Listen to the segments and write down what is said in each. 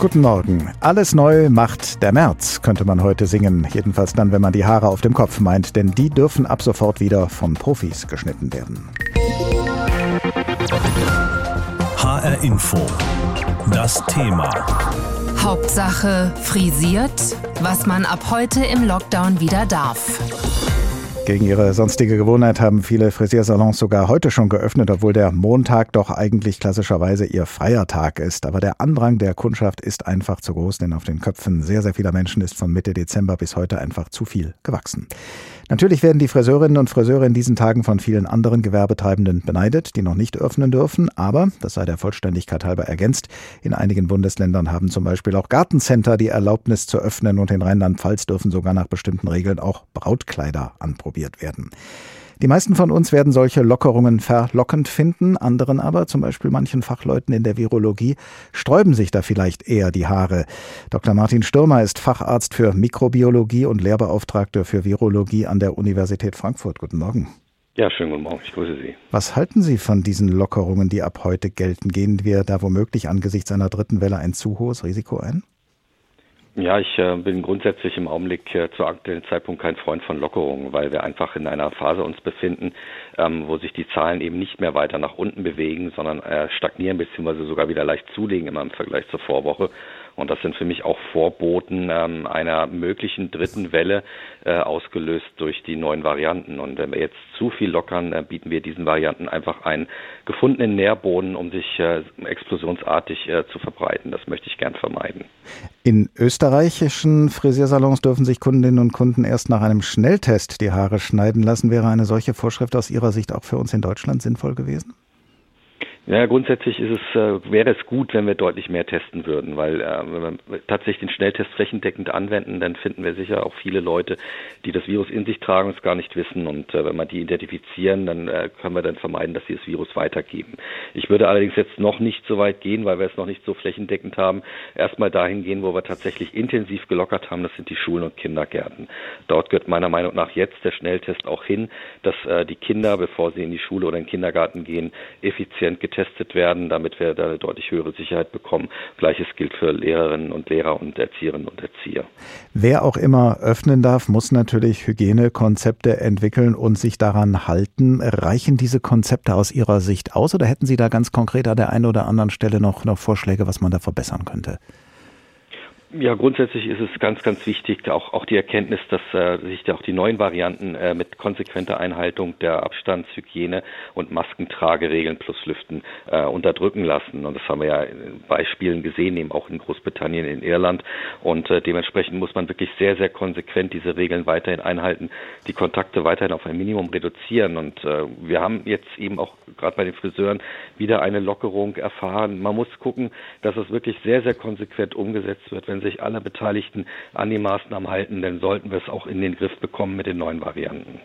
Guten Morgen. Alles neu macht der März, könnte man heute singen. Jedenfalls dann, wenn man die Haare auf dem Kopf meint, denn die dürfen ab sofort wieder von Profis geschnitten werden. HR Info. Das Thema. Hauptsache frisiert, was man ab heute im Lockdown wieder darf. Gegen ihre sonstige Gewohnheit haben viele Frisiersalons sogar heute schon geöffnet, obwohl der Montag doch eigentlich klassischerweise ihr freier Tag ist. Aber der Andrang der Kundschaft ist einfach zu groß, denn auf den Köpfen sehr, sehr vieler Menschen ist von Mitte Dezember bis heute einfach zu viel gewachsen. Natürlich werden die Friseurinnen und Friseure in diesen Tagen von vielen anderen Gewerbetreibenden beneidet, die noch nicht öffnen dürfen. Aber, das sei der Vollständigkeit halber ergänzt, in einigen Bundesländern haben zum Beispiel auch Gartencenter die Erlaubnis zu öffnen und in Rheinland-Pfalz dürfen sogar nach bestimmten Regeln auch Brautkleider anprobiert werden. Die meisten von uns werden solche Lockerungen verlockend finden, anderen aber, zum Beispiel manchen Fachleuten in der Virologie, sträuben sich da vielleicht eher die Haare. Dr. Martin Stürmer ist Facharzt für Mikrobiologie und Lehrbeauftragter für Virologie an der Universität Frankfurt. Guten Morgen. Ja, schönen guten Morgen. Ich grüße Sie. Was halten Sie von diesen Lockerungen, die ab heute gelten? Gehen wir da womöglich angesichts einer dritten Welle ein zu hohes Risiko ein? Ja, ich äh, bin grundsätzlich im Augenblick äh, zu aktuellen Zeitpunkt kein Freund von Lockerungen, weil wir einfach in einer Phase uns befinden, ähm, wo sich die Zahlen eben nicht mehr weiter nach unten bewegen, sondern äh, stagnieren bzw. sogar wieder leicht zulegen immer im Vergleich zur Vorwoche. Und das sind für mich auch Vorboten ähm, einer möglichen dritten Welle, äh, ausgelöst durch die neuen Varianten. Und wenn wir jetzt zu viel lockern, äh, bieten wir diesen Varianten einfach einen gefundenen Nährboden, um sich äh, explosionsartig äh, zu verbreiten. Das möchte ich gern vermeiden. In österreichischen Frisiersalons dürfen sich Kundinnen und Kunden erst nach einem Schnelltest die Haare schneiden lassen. Wäre eine solche Vorschrift aus Ihrer Sicht auch für uns in Deutschland sinnvoll gewesen? Ja, grundsätzlich ist es, äh, wäre es gut, wenn wir deutlich mehr testen würden, weil äh, wenn wir tatsächlich den Schnelltest flächendeckend anwenden, dann finden wir sicher auch viele Leute, die das Virus in sich tragen und es gar nicht wissen. Und äh, wenn wir die identifizieren, dann äh, können wir dann vermeiden, dass sie das Virus weitergeben. Ich würde allerdings jetzt noch nicht so weit gehen, weil wir es noch nicht so flächendeckend haben. Erstmal dahin gehen, wo wir tatsächlich intensiv gelockert haben, das sind die Schulen und Kindergärten. Dort gehört meiner Meinung nach jetzt der Schnelltest auch hin, dass äh, die Kinder, bevor sie in die Schule oder in den Kindergarten gehen, effizient getestet getestet werden, damit wir da eine deutlich höhere Sicherheit bekommen. Gleiches gilt für Lehrerinnen und Lehrer und Erzieherinnen und Erzieher. Wer auch immer öffnen darf, muss natürlich Hygienekonzepte entwickeln und sich daran halten. Reichen diese Konzepte aus Ihrer Sicht aus oder hätten Sie da ganz konkret an der einen oder anderen Stelle noch, noch Vorschläge, was man da verbessern könnte? Ja, grundsätzlich ist es ganz, ganz wichtig, auch, auch die Erkenntnis, dass äh, sich auch die neuen Varianten äh, mit konsequenter Einhaltung der Abstandshygiene und Maskentrageregeln plus Lüften äh, unterdrücken lassen. Und das haben wir ja in Beispielen gesehen, eben auch in Großbritannien, in Irland. Und äh, dementsprechend muss man wirklich sehr, sehr konsequent diese Regeln weiterhin einhalten, die Kontakte weiterhin auf ein Minimum reduzieren. Und äh, wir haben jetzt eben auch gerade bei den Friseuren wieder eine Lockerung erfahren. Man muss gucken, dass es wirklich sehr, sehr konsequent umgesetzt wird. Wenn wenn sich alle Beteiligten an die Maßnahmen halten, dann sollten wir es auch in den Griff bekommen mit den neuen Varianten.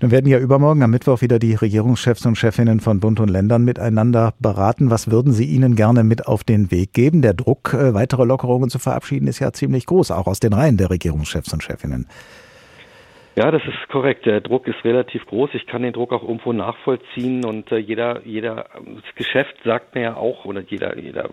Nun werden ja übermorgen am Mittwoch wieder die Regierungschefs und Chefinnen von Bund und Ländern miteinander beraten. Was würden Sie ihnen gerne mit auf den Weg geben? Der Druck, äh, weitere Lockerungen zu verabschieden, ist ja ziemlich groß, auch aus den Reihen der Regierungschefs und Chefinnen. Ja, das ist korrekt. Der Druck ist relativ groß. Ich kann den Druck auch irgendwo nachvollziehen und äh, jeder, jeder das Geschäft sagt mir ja auch oder jeder, jeder,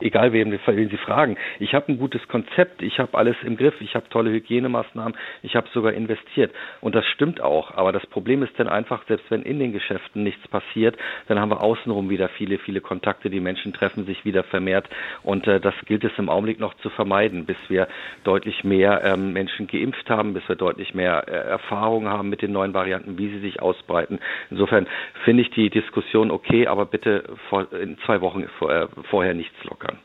egal wem, wen Sie fragen. Ich habe ein gutes Konzept. Ich habe alles im Griff. Ich habe tolle Hygienemaßnahmen. Ich habe sogar investiert und das stimmt auch. Aber das Problem ist dann einfach, selbst wenn in den Geschäften nichts passiert, dann haben wir außenrum wieder viele, viele Kontakte. Die Menschen treffen sich wieder vermehrt und äh, das gilt es im Augenblick noch zu vermeiden, bis wir deutlich mehr ähm, Menschen geimpft haben, bis wir deutlich mehr äh, Erfahrung haben mit den neuen Varianten, wie sie sich ausbreiten. Insofern finde ich die Diskussion okay, aber bitte vor, in zwei Wochen äh, vorher nichts lockern.